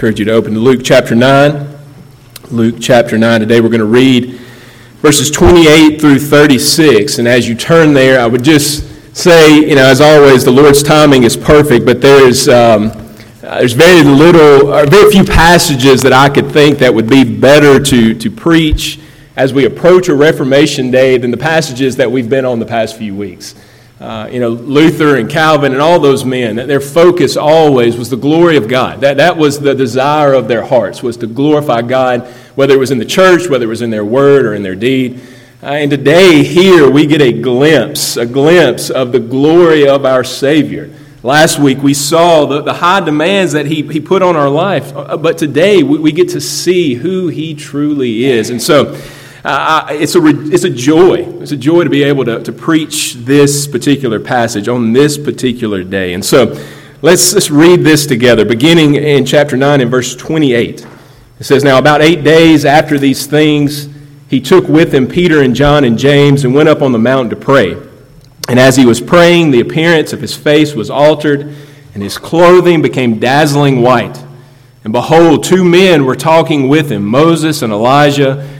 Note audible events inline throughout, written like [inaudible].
encourage you to open to Luke chapter 9. Luke chapter 9. Today we're going to read verses 28 through 36. And as you turn there, I would just say, you know, as always, the Lord's timing is perfect, but there's, um, uh, there's very little, or very few passages that I could think that would be better to, to preach as we approach a Reformation Day than the passages that we've been on the past few weeks. Uh, you know, Luther and Calvin and all those men, their focus always was the glory of God. That, that was the desire of their hearts, was to glorify God, whether it was in the church, whether it was in their word or in their deed. Uh, and today, here, we get a glimpse, a glimpse of the glory of our Savior. Last week, we saw the, the high demands that he, he put on our life, uh, but today, we, we get to see who He truly is. And so, uh, it's, a, it's a joy. It's a joy to be able to, to preach this particular passage on this particular day. And so let's, let's read this together, beginning in chapter 9 and verse 28. It says, Now about eight days after these things, he took with him Peter and John and James and went up on the mountain to pray. And as he was praying, the appearance of his face was altered, and his clothing became dazzling white. And behold, two men were talking with him, Moses and Elijah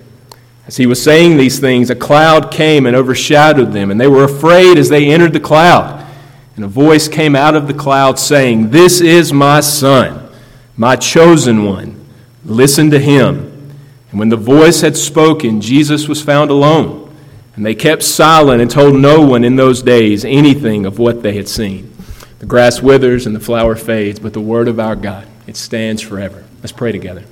As he was saying these things, a cloud came and overshadowed them, and they were afraid as they entered the cloud. And a voice came out of the cloud saying, This is my Son, my chosen one. Listen to him. And when the voice had spoken, Jesus was found alone. And they kept silent and told no one in those days anything of what they had seen. The grass withers and the flower fades, but the word of our God, it stands forever. Let's pray together.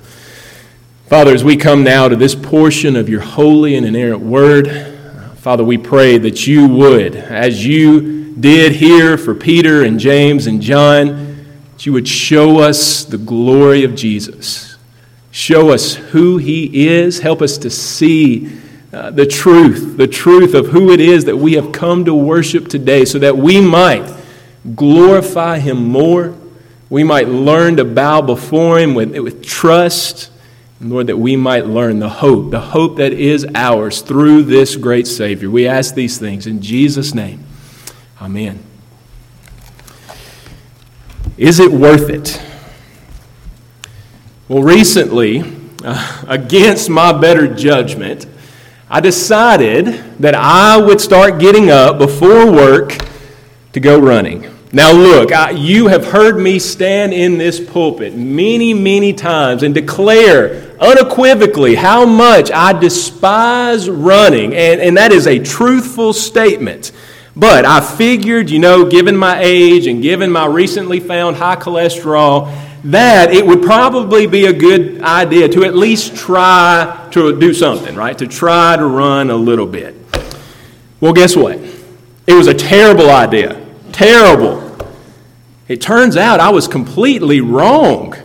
Father, as we come now to this portion of your holy and inerrant word, Father, we pray that you would, as you did here for Peter and James and John, that you would show us the glory of Jesus. Show us who he is. Help us to see uh, the truth, the truth of who it is that we have come to worship today, so that we might glorify him more. We might learn to bow before him with, with trust Lord, that we might learn the hope, the hope that is ours through this great Savior. We ask these things in Jesus' name. Amen. Is it worth it? Well, recently, uh, [laughs] against my better judgment, I decided that I would start getting up before work to go running. Now, look, I, you have heard me stand in this pulpit many, many times and declare unequivocally how much I despise running, and, and that is a truthful statement. But I figured, you know, given my age and given my recently found high cholesterol, that it would probably be a good idea to at least try to do something, right? To try to run a little bit. Well, guess what? It was a terrible idea. Terrible. It turns out I was completely wrong.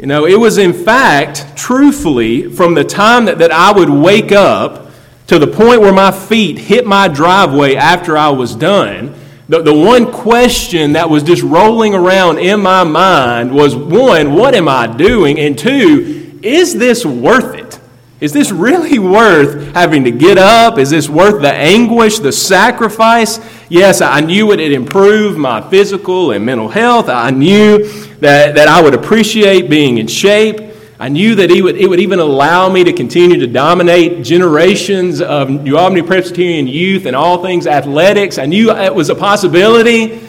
You know, it was in fact, truthfully, from the time that, that I would wake up to the point where my feet hit my driveway after I was done, the, the one question that was just rolling around in my mind was one, what am I doing? And two, is this worth it? Is this really worth having to get up? Is this worth the anguish, the sacrifice? Yes, I knew it would improve my physical and mental health. I knew that, that I would appreciate being in shape. I knew that it would, it would even allow me to continue to dominate generations of New Albany Presbyterian youth and all things athletics. I knew it was a possibility.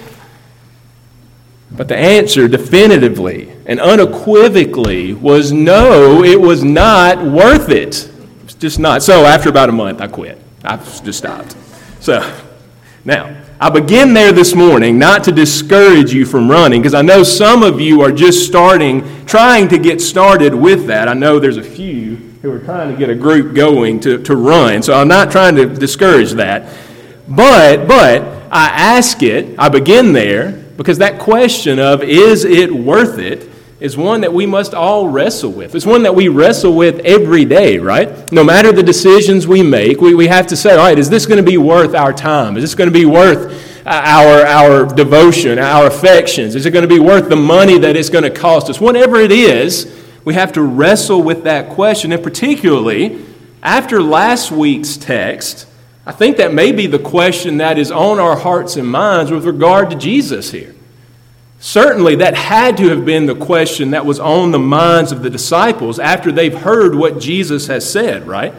But the answer definitively and unequivocally was no, it was not worth it. It's just not. So after about a month, I quit. I just stopped. So now, I begin there this morning not to discourage you from running, because I know some of you are just starting, trying to get started with that. I know there's a few who are trying to get a group going to, to run, so I'm not trying to discourage that. But, but, I ask it, I begin there, because that question of is it worth it is one that we must all wrestle with. It's one that we wrestle with every day, right? No matter the decisions we make, we, we have to say, all right, is this going to be worth our time? Is this going to be worth uh, our, our devotion, our affections? Is it going to be worth the money that it's going to cost us? Whatever it is, we have to wrestle with that question. And particularly, after last week's text, I think that may be the question that is on our hearts and minds with regard to Jesus here. Certainly, that had to have been the question that was on the minds of the disciples after they've heard what Jesus has said, right?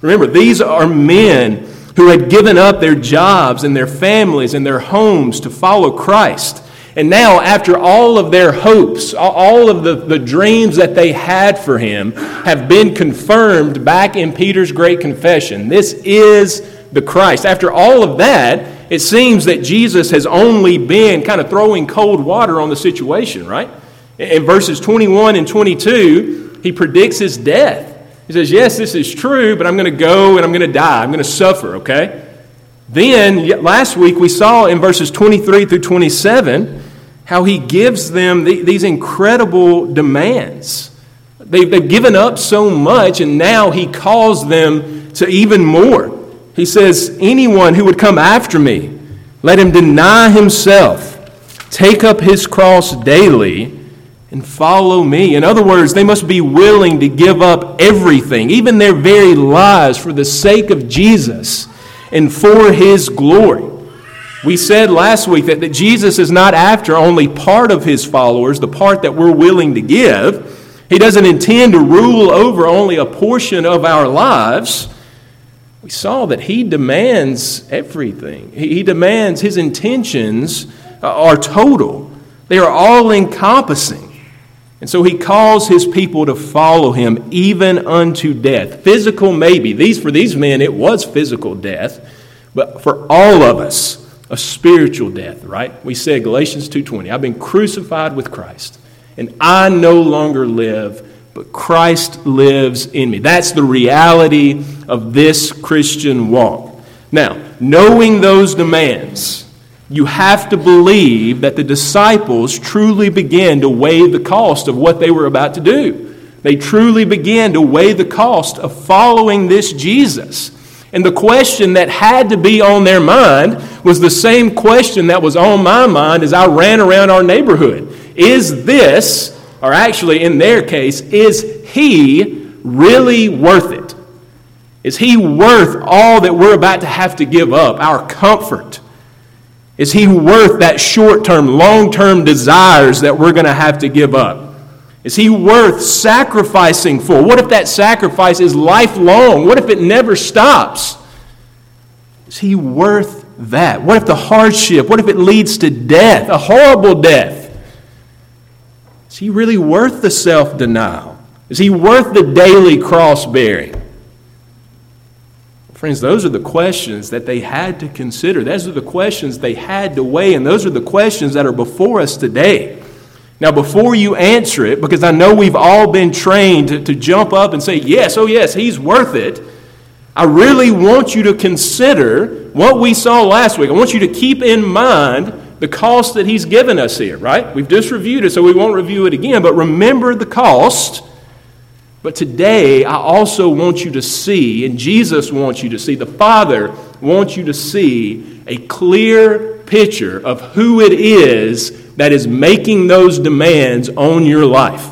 Remember, these are men who had given up their jobs and their families and their homes to follow Christ. And now, after all of their hopes, all of the, the dreams that they had for him have been confirmed back in Peter's great confession. This is the Christ. After all of that, it seems that Jesus has only been kind of throwing cold water on the situation, right? In verses 21 and 22, he predicts his death. He says, Yes, this is true, but I'm going to go and I'm going to die. I'm going to suffer, okay? Then, last week, we saw in verses 23 through 27 how he gives them these incredible demands. They've, they've given up so much, and now he calls them to even more. He says, Anyone who would come after me, let him deny himself, take up his cross daily, and follow me. In other words, they must be willing to give up everything, even their very lives, for the sake of Jesus and for his glory. We said last week that, that Jesus is not after only part of his followers, the part that we're willing to give. He doesn't intend to rule over only a portion of our lives we saw that he demands everything. He, demands his intentions uh, are total, they are all encompassing. And so he calls his people to follow him even unto death. Physical, maybe. These, for these men, it was physical death. But for all of us, a spiritual death, right? We said Galatians 2:20, I've been crucified with Christ, and I no longer live, but Christ lives in me. That's the reality of this Christian walk. Now, knowing those demands, you have to believe that the disciples truly began to weigh the cost of what they were about to do. They truly began to weigh the cost of following this Jesus. And the question that had to be on their mind was the same question that was on my mind as I ran around our neighborhood. Is this or actually in their case, is he really worth it? Is he worth all that we're about to have to give up, our comfort? Is he worth that short term, long term desires that we're going to have to give up? Is he worth sacrificing for? What if that sacrifice is lifelong? What if it never stops? Is he worth that? What if the hardship, what if it leads to death, a horrible death? Is he really worth the self denial? Is he worth the daily cross bearing? Friends, those are the questions that they had to consider. Those are the questions they had to weigh, and those are the questions that are before us today. Now, before you answer it, because I know we've all been trained to, to jump up and say, Yes, oh, yes, he's worth it. I really want you to consider what we saw last week. I want you to keep in mind the cost that he's given us here, right? We've just reviewed it, so we won't review it again, but remember the cost. But today, I also want you to see, and Jesus wants you to see, the Father wants you to see a clear picture of who it is that is making those demands on your life.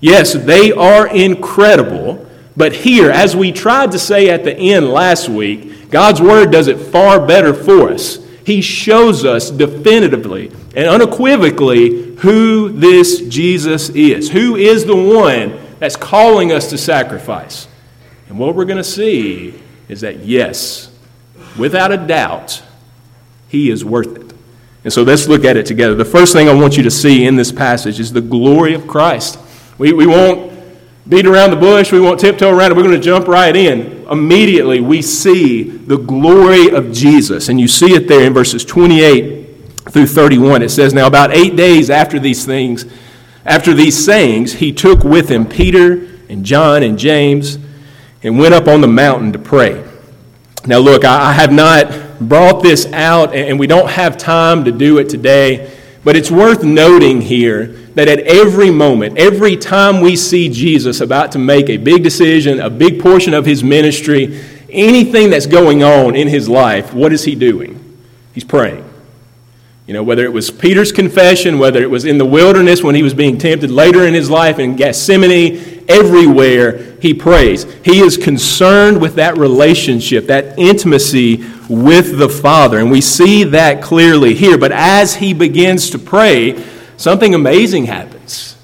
Yes, they are incredible, but here, as we tried to say at the end last week, God's Word does it far better for us. He shows us definitively and unequivocally who this Jesus is. Who is the one that's calling us to sacrifice? And what we're going to see is that, yes, without a doubt, he is worth it. And so let's look at it together. The first thing I want you to see in this passage is the glory of Christ. We, we won't beat around the bush, we won't tiptoe around it, we're going to jump right in. Immediately, we see the glory of Jesus. And you see it there in verses 28 through 31. It says, Now, about eight days after these things, after these sayings, he took with him Peter and John and James and went up on the mountain to pray. Now, look, I have not brought this out, and we don't have time to do it today. But it's worth noting here that at every moment, every time we see Jesus about to make a big decision, a big portion of his ministry, anything that's going on in his life, what is he doing? He's praying. You know, whether it was Peter's confession, whether it was in the wilderness when he was being tempted later in his life in Gethsemane, everywhere he prays. He is concerned with that relationship, that intimacy with the Father. And we see that clearly here. But as he begins to pray, something amazing happens.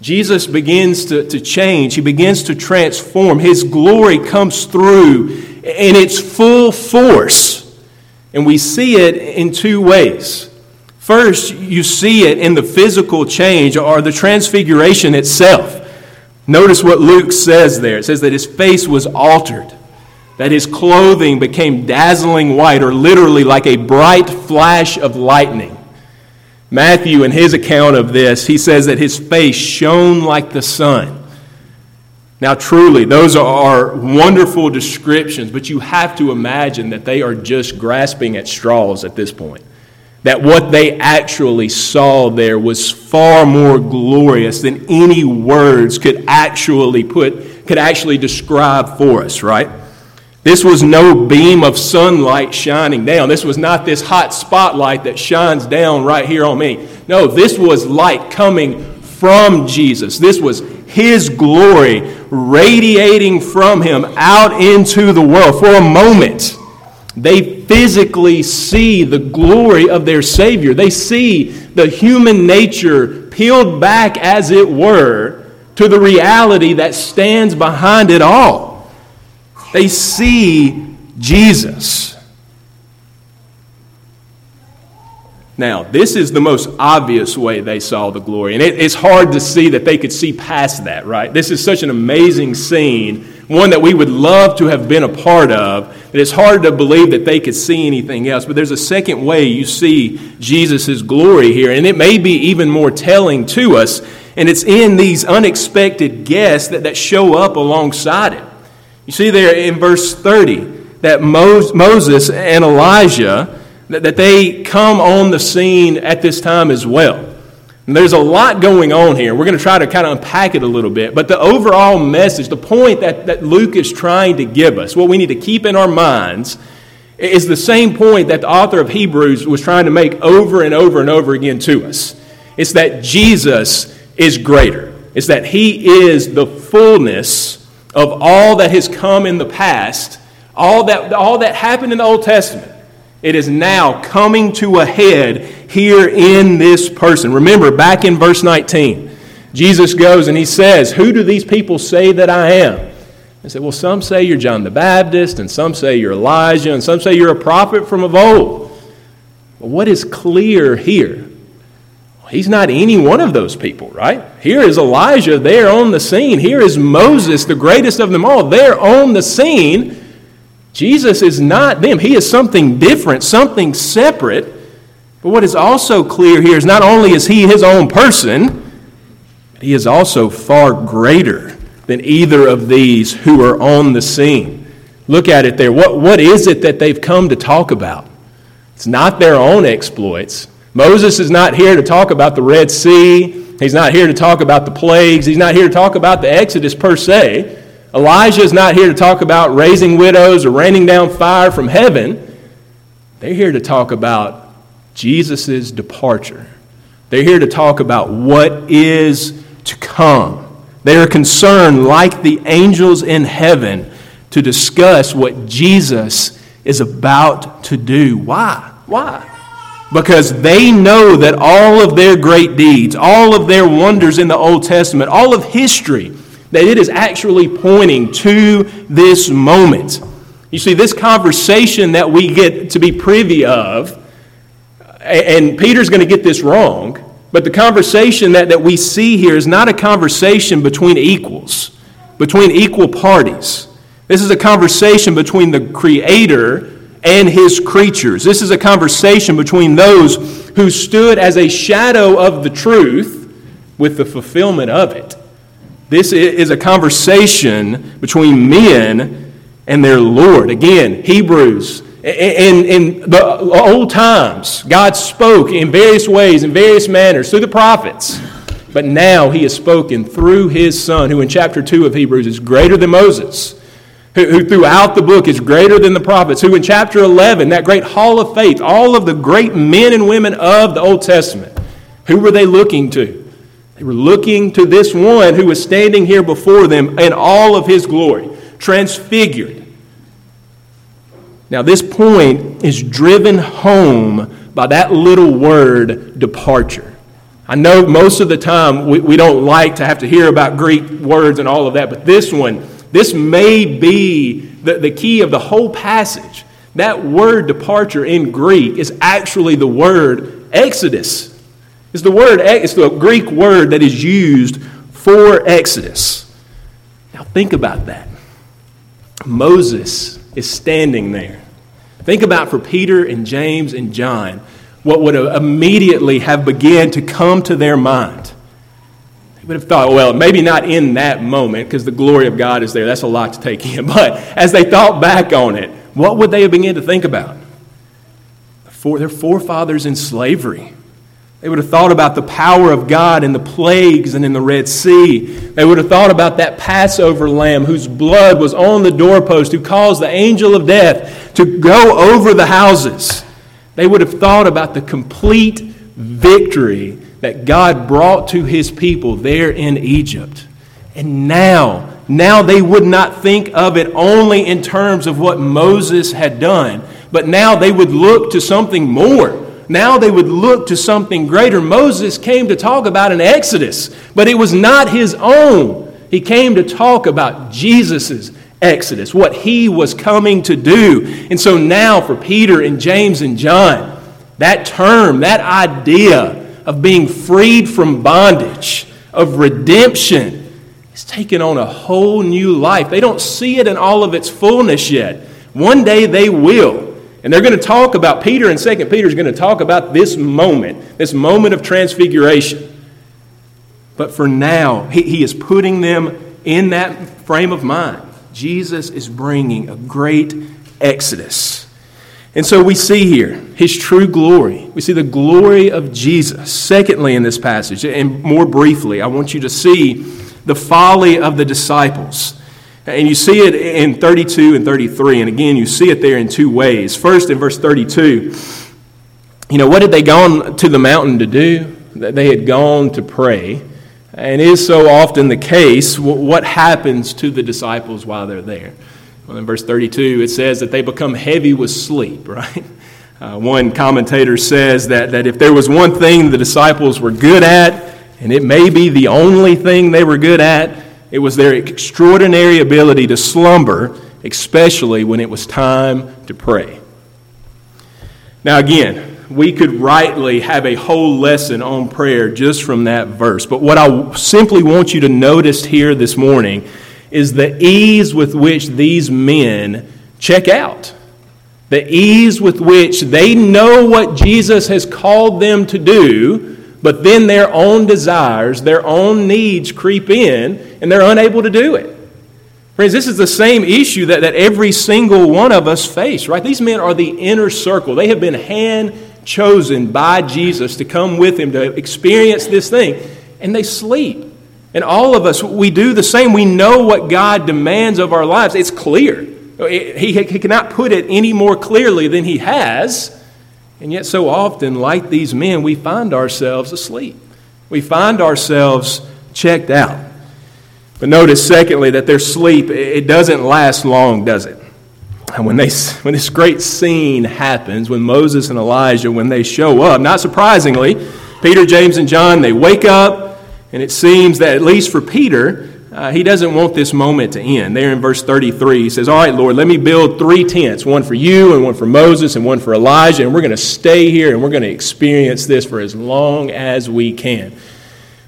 Jesus begins to, to change, he begins to transform. His glory comes through in its full force. And we see it in two ways. First, you see it in the physical change or the transfiguration itself. Notice what Luke says there. It says that his face was altered that his clothing became dazzling white, or literally like a bright flash of lightning. Matthew, in his account of this, he says that his face shone like the sun. Now, truly, those are wonderful descriptions, but you have to imagine that they are just grasping at straws at this point. That what they actually saw there was far more glorious than any words could actually put, could actually describe for us, right? This was no beam of sunlight shining down. This was not this hot spotlight that shines down right here on me. No, this was light coming from Jesus. This was His glory radiating from Him out into the world. For a moment, they physically see the glory of their Savior. They see the human nature peeled back, as it were, to the reality that stands behind it all. They see Jesus. Now, this is the most obvious way they saw the glory. And it, it's hard to see that they could see past that, right? This is such an amazing scene, one that we would love to have been a part of, that it's hard to believe that they could see anything else. But there's a second way you see Jesus' glory here, and it may be even more telling to us. And it's in these unexpected guests that, that show up alongside it. You see there in verse 30 that Moses and Elijah, that they come on the scene at this time as well. And there's a lot going on here. We're going to try to kind of unpack it a little bit. But the overall message, the point that, that Luke is trying to give us, what we need to keep in our minds, is the same point that the author of Hebrews was trying to make over and over and over again to us. It's that Jesus is greater, it's that He is the fullness of all that has come in the past, all that, all that happened in the Old Testament, it is now coming to a head here in this person. Remember, back in verse 19, Jesus goes and he says, Who do these people say that I am? They said, Well, some say you're John the Baptist, and some say you're Elijah, and some say you're a prophet from of old. But what is clear here He's not any one of those people, right? Here is Elijah there on the scene. Here is Moses, the greatest of them all, there on the scene. Jesus is not them. He is something different, something separate. But what is also clear here is not only is he his own person, but he is also far greater than either of these who are on the scene. Look at it there. What, what is it that they've come to talk about? It's not their own exploits. Moses is not here to talk about the Red Sea. He's not here to talk about the plagues. He's not here to talk about the Exodus per se. Elijah is not here to talk about raising widows or raining down fire from heaven. They're here to talk about Jesus' departure. They're here to talk about what is to come. They are concerned, like the angels in heaven, to discuss what Jesus is about to do. Why? Why? because they know that all of their great deeds, all of their wonders in the Old Testament, all of history, that it is actually pointing to this moment. You see, this conversation that we get to be privy of, and Peter's going to get this wrong, but the conversation that, that we see here is not a conversation between equals, between equal parties. This is a conversation between the Creator and his creatures. This is a conversation between those who stood as a shadow of the truth with the fulfillment of it. This is a conversation between men and their Lord. Again, Hebrews In, in the old times, God spoke in various ways, in various manners, through the prophets. But now he has spoken through his Son, who in chapter 2 of Hebrews is greater than Moses, who, who throughout the book is greater than the prophets, who in chapter 11, that great hall of faith, all of the great men and women of the Old Testament, who were they looking to? They were looking to this one who was standing here before them in all of his glory, transfigured now, this point is driven home by that little word, departure. I know most of the time we, we don't like to have to hear about Greek words and all of that, but this one, this may be the, the key of the whole passage. That word departure in Greek is actually the word exodus. It's the word, it's the Greek word that is used for exodus. Now think about that. Moses is standing there Think about for Peter and James and John what would immediately have began to come to their mind. They would have thought, well, maybe not in that moment because the glory of God is there. That's a lot to take in. [laughs] But as they thought back on it, what would they have begun to think about? Their forefathers in slavery. They would have thought about the power of God in the plagues and in the Red Sea. They would have thought about that Passover lamb whose blood was on the doorpost, who caused the angel of death to go over the houses. They would have thought about the complete victory that God brought to his people there in Egypt. And now, now they would not think of it only in terms of what Moses had done, but now they would look to something more now they would look to something greater. Moses came to talk about an exodus, but it was not his own. He came to talk about Jesus' exodus, what he was coming to do. And so now for Peter and James and John, that term, that idea of being freed from bondage, of redemption, is taking on a whole new life. They don't see it in all of its fullness yet. One day they will. And they're going to talk about, Peter and 2 Peter is going to talk about this moment, this moment of transfiguration. But for now, he, he is putting them in that frame of mind. Jesus is bringing a great exodus. And so we see here his true glory. We see the glory of Jesus. Secondly, in this passage, and more briefly, I want you to see the folly of the disciples. And you see it in 32 and 33. And again, you see it there in two ways. First, in verse 32, you know, what had they gone to the mountain to do? They had gone to pray. And is so often the case, what happens to the disciples while they're there? Well, in verse 32, it says that they become heavy with sleep, [laughs] right? Uh, one commentator says that, that if there was one thing the disciples were good at, and it may be the only thing they were good at, it was their extraordinary ability to slumber, especially when it was time to pray. Now, again, we could rightly have a whole lesson on prayer just from that verse. But what I simply want you to notice here this morning is the ease with which these men check out. The ease with which they know what Jesus has called them to do, but then their own desires, their own needs creep in, and they're unable to do it. Friends, this is the same issue that, that every single one of us face, right? These men are the inner circle. They have been hand chosen by Jesus to come with him to experience this thing, and they sleep. And all of us, we do the same. We know what God demands of our lives. It's clear. He, he cannot put it any more clearly than he has. And yet, so often, like these men, we find ourselves asleep. We find ourselves checked out. But notice, secondly, that their sleep, it doesn't last long, does it? And when, they, [laughs] when this great scene happens, when Moses and Elijah, when they show up, not surprisingly, Peter, James, and John, they wake up, and it seems that at least for Peter, uh, he doesn't want this moment to end. There in verse 33, he says, All right, Lord, let me build three tents one for you, and one for Moses, and one for Elijah, and we're going to stay here and we're going to experience this for as long as we can.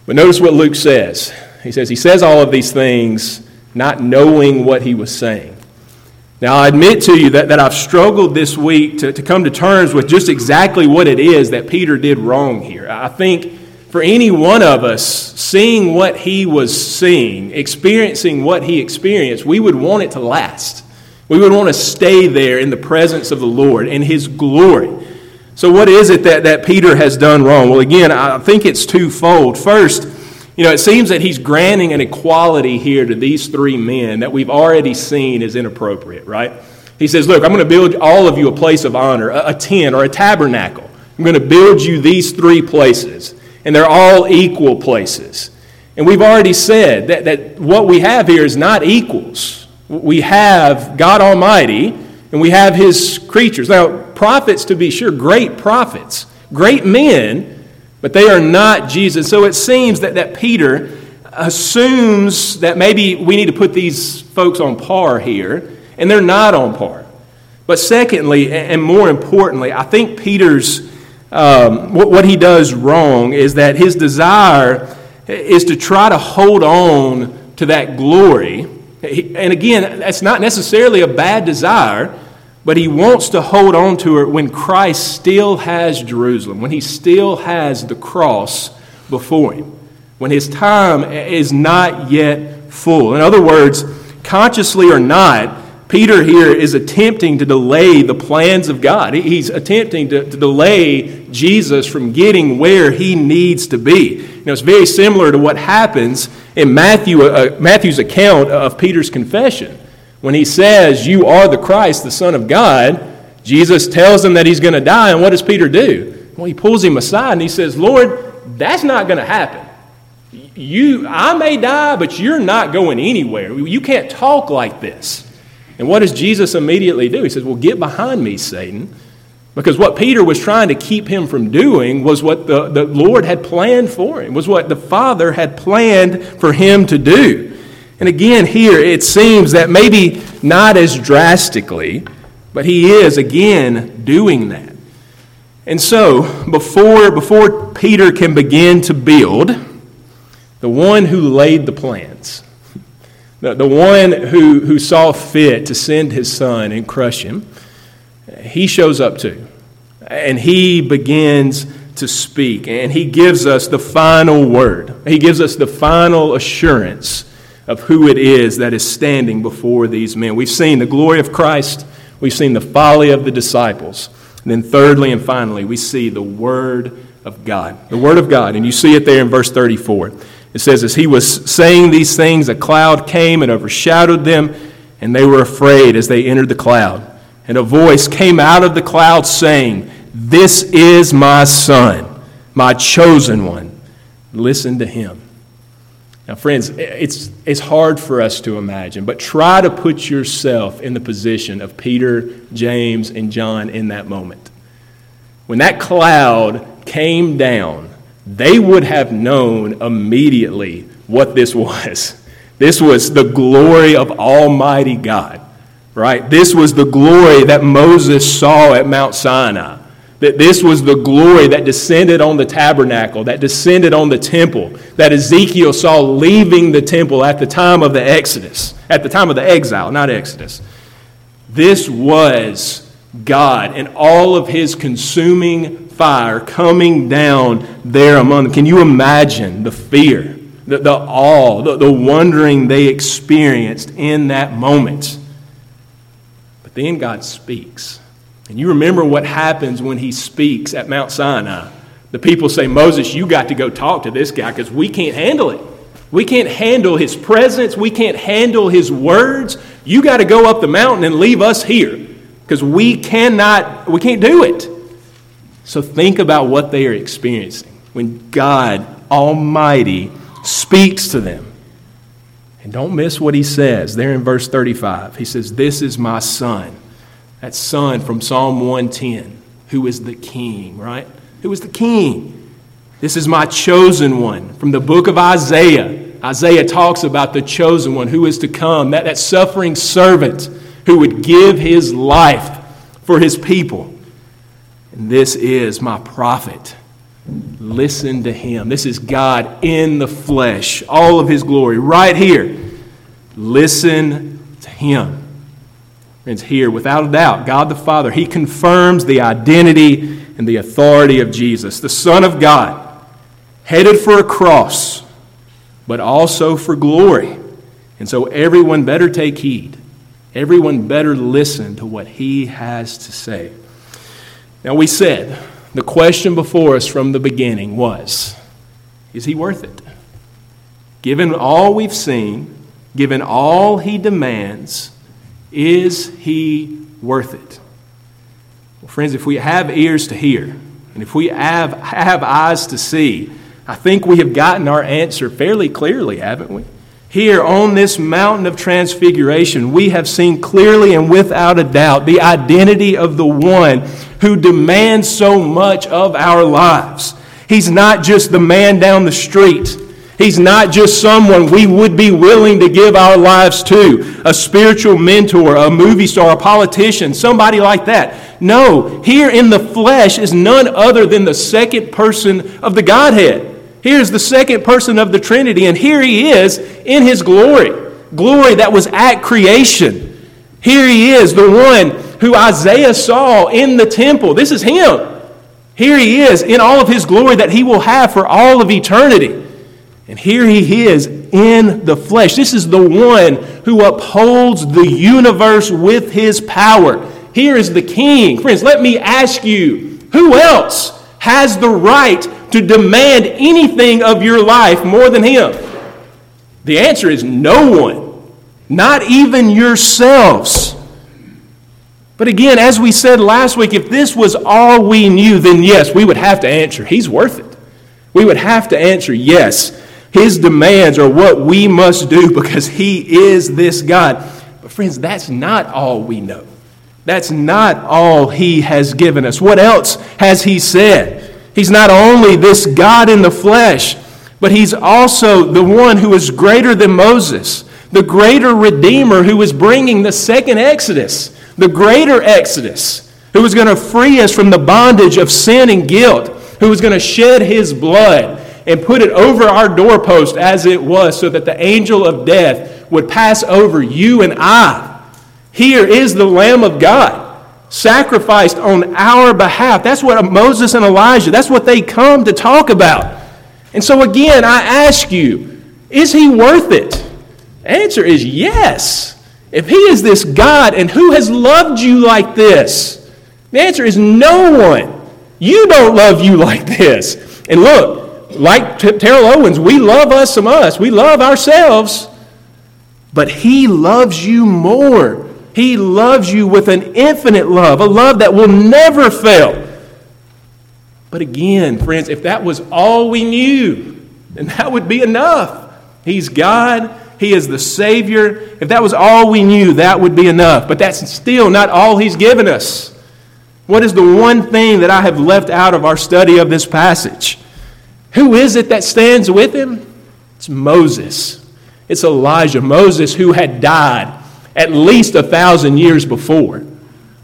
But notice what Luke says. He says, He says all of these things not knowing what he was saying. Now, I admit to you that, that I've struggled this week to, to come to terms with just exactly what it is that Peter did wrong here. I think for any one of us, seeing what he was seeing, experiencing what he experienced, we would want it to last. We would want to stay there in the presence of the Lord in His glory. So, what is it that, that Peter has done wrong? Well, again, I think it's twofold. First, you know, it seems that he's granting an equality here to these three men that we've already seen is inappropriate, right? He says, Look, I'm going to build all of you a place of honor, a, tent or a tabernacle. I'm going to build you these three places, and they're all equal places. And we've already said that, that what we have here is not equals. We have God Almighty, and we have His creatures. Now, prophets, to be sure, great prophets, great men, but they are not Jesus. So it seems that, that Peter assumes that maybe we need to put these folks on par here, and they're not on par. But secondly, and more importantly, I think Peter's um, what, what he does wrong is that his desire is to try to hold on to that glory. And again, that's not necessarily a bad desire, but he wants to hold on to it when Christ still has Jerusalem, when he still has the cross before him, when his time is not yet full. In other words, consciously or not, Peter here is attempting to delay the plans of God. He's attempting to, to, delay Jesus from getting where he needs to be. Know, it's very similar to what happens in Matthew, uh, Matthew's account of Peter's confession. When he says, You are the Christ, the Son of God, Jesus tells him that he's going to die. And what does Peter do? Well, he pulls him aside and he says, Lord, that's not going to happen. You, I may die, but you're not going anywhere. You can't talk like this. And what does Jesus immediately do? He says, Well, get behind me, Satan. Because what Peter was trying to keep him from doing was what the, the Lord had planned for him, was what the Father had planned for him to do. And again, here it seems that maybe not as drastically, but he is again doing that. And so, before, before Peter can begin to build, the one who laid the plans, the, the one who, who saw fit to send his son and crush him, he shows up too. And he begins to speak. And he gives us the final word. He gives us the final assurance of who it is that is standing before these men. We've seen the glory of Christ, we've seen the folly of the disciples. And then, thirdly and finally, we see the Word of God. The Word of God. And you see it there in verse 34. It says, As he was saying these things, a cloud came and overshadowed them, and they were afraid as they entered the cloud. And a voice came out of the cloud saying, This is my Son, my chosen one. Listen to him. Now, friends, it's, it's hard for us to imagine, but try to put yourself in the position of Peter, James, and John in that moment. When that cloud came down, they would have known immediately what this was. [laughs] This was the glory of Almighty God, right? This was the glory that Moses saw at Mount Sinai. That this was the glory that descended on the tabernacle, that descended on the temple, that Ezekiel saw leaving the temple at the time of the Exodus, at the time of the exile, not Exodus. This was God and all of his consuming fire coming down there among them. Can you imagine the fear, the, the awe, the, the wondering they experienced in that moment? But then God speaks. And you remember what happens when he speaks at Mount Sinai. The people say, Moses, you got to go talk to this guy because we can't handle it. We can't handle his presence. We can't handle his words. You got to go up the mountain and leave us here because we cannot, we can't do it. So think about what they are experiencing when God Almighty speaks to them. And don't miss what he says there in verse 35. He says, This is my son. That son from Psalm 110, who is the king, right? Who is the king? This is my chosen one from the book of Isaiah. Isaiah talks about the chosen one who is to come, that, that suffering servant who would give his life for his people. And this is my prophet. Listen to him. This is God in the flesh, all of his glory, right here. Listen to him. Friends, here, without a doubt, God the Father, he confirms the identity and the authority of Jesus, the Son of God, headed for a cross, but also for glory. And so everyone better take heed Everyone better listen to what he has to say. Now, we said the question before us from the beginning was Is he worth it? Given all we've seen, given all he demands, is he worth it? Well, friends, if we have ears to hear, and if we have, have eyes to see, I think we have gotten our answer fairly clearly, haven't we? Here on this mountain of transfiguration, we have seen clearly and without a doubt the identity of the one who demands so much of our lives. He's not just the man down the street. He's not just someone we would be willing to give our lives to, a spiritual mentor, a movie star, a politician, somebody like that. No, here in the flesh is none other than the second person of the Godhead. Here's the second person of the Trinity, and here he is in his glory. Glory that was at creation. Here he is, the one who Isaiah saw in the temple. This is him. Here he is in all of his glory that he will have for all of eternity. And here he is in the flesh. This is the one who upholds the universe with his power. Here is the king. Friends, let me ask you who else has the right to demand anything of your life more than him? The answer is no one, not even yourselves. But again, as we said last week, if this was all we knew, then yes, we would have to answer, He's worth it. We would have to answer, yes, his demands are what we must do because He is this God. But, friends, that's not all we know. That's not all He has given us. What else has He said? He's not only this God in the flesh, but He's also the one who is greater than Moses, the greater Redeemer who is bringing the second Exodus, the greater Exodus, who is going to free us from the bondage of sin and guilt, who is going to shed His blood and put it over our doorpost as it was, so that the angel of death would pass over you and I. Here is the Lamb of God sacrificed on our behalf. That's what Moses and Elijah, that's what they come to talk about. And so again, I ask you, is he worth it? Answer is yes. If he is this God and who has loved you like this? The answer is no one. You don't love you like this. And look, like Terrell Owens, we love us some us. We love ourselves. But He loves you more. He loves you with an infinite love, a love that will never fail. But again, friends, if that was all we knew, then that would be enough. He's God. He is the Savior. If that was all we knew, that would be enough. But that's still not all He's given us. What is the one thing that I have left out of our study of this passage? Who is it that stands with him? It's Moses. It's Elijah. Moses, who had died at least a thousand years before.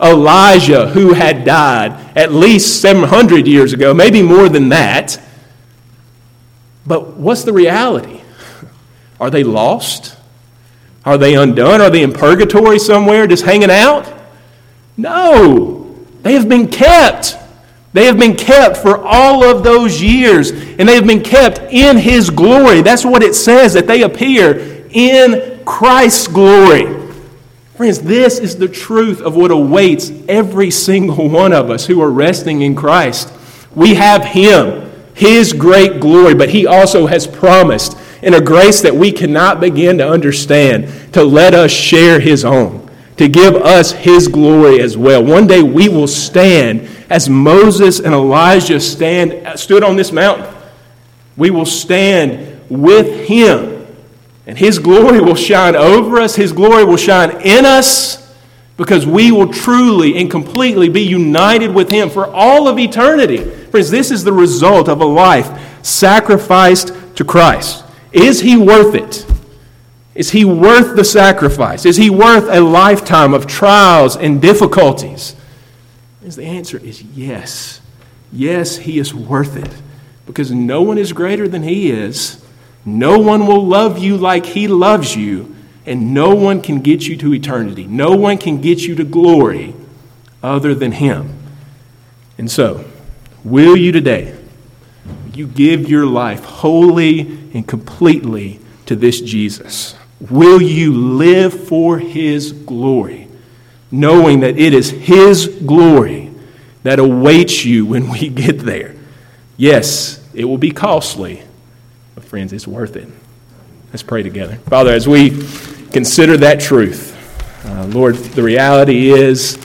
Elijah, who had died at least 700 years ago, maybe more than that. But what's the reality? Are they lost? Are they undone? Are they in purgatory somewhere just hanging out? No, they have been kept. They have been kept for all of those years, and they have been kept in His glory. That's what it says, that they appear in Christ's glory. Friends, this is the truth of what awaits every single one of us who are resting in Christ. We have Him, His great glory, but He also has promised, in a grace that we cannot begin to understand, to let us share His own, to give us His glory as well. One day we will stand as Moses and Elijah stand, stood on this mountain, we will stand with him. And his glory will shine over us, his glory will shine in us, because we will truly and completely be united with him for all of eternity. Friends, this is the result of a life sacrificed to Christ. Is he worth it? Is he worth the sacrifice? Is he worth a lifetime of trials and difficulties? Is the answer is yes. Yes, he is worth it. Because no one is greater than he is. No one will love you like he loves you. And no one can get you to eternity. No one can get you to glory other than him. And so, will you today, you give your life wholly and completely to this Jesus? Will you live for His glory, knowing that it is His glory that awaits you when we [laughs] get there? Yes, it will be costly, but friends, it's worth it. Let's pray together. Father, as we consider that truth, uh, Lord, the reality is,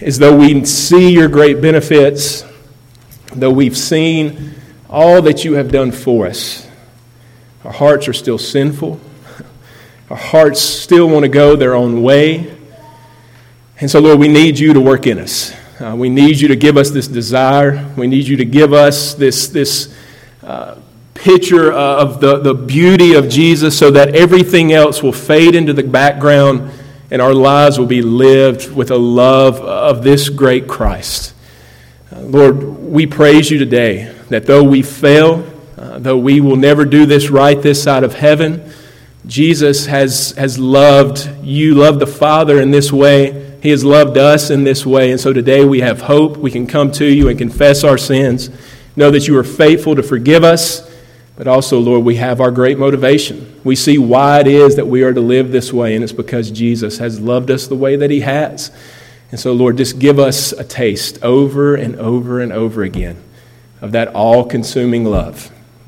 as though we see your great benefits, though we've seen all that you have done for us, our hearts are still sinful. Our hearts still want to go their own way. And so, Lord, we need you to work in us. Uh, we need you to give us this desire. We need you to give us this, this uh, picture of the, the beauty of Jesus so that everything else will fade into the background and our lives will be lived with a love of this great Christ. Uh, Lord, we praise you today that though we fail, uh, though we will never do this right this side of heaven, Jesus has, has loved you, loved the Father in this way. He has loved us in this way. And so today we have hope. We can come to you and confess our sins. Know that you are faithful to forgive us. But also, Lord, we have our great motivation. We see why it is that we are to live this way, and it's because Jesus has loved us the way that He has. And so, Lord, just give us a taste over and over and over again of that all consuming love.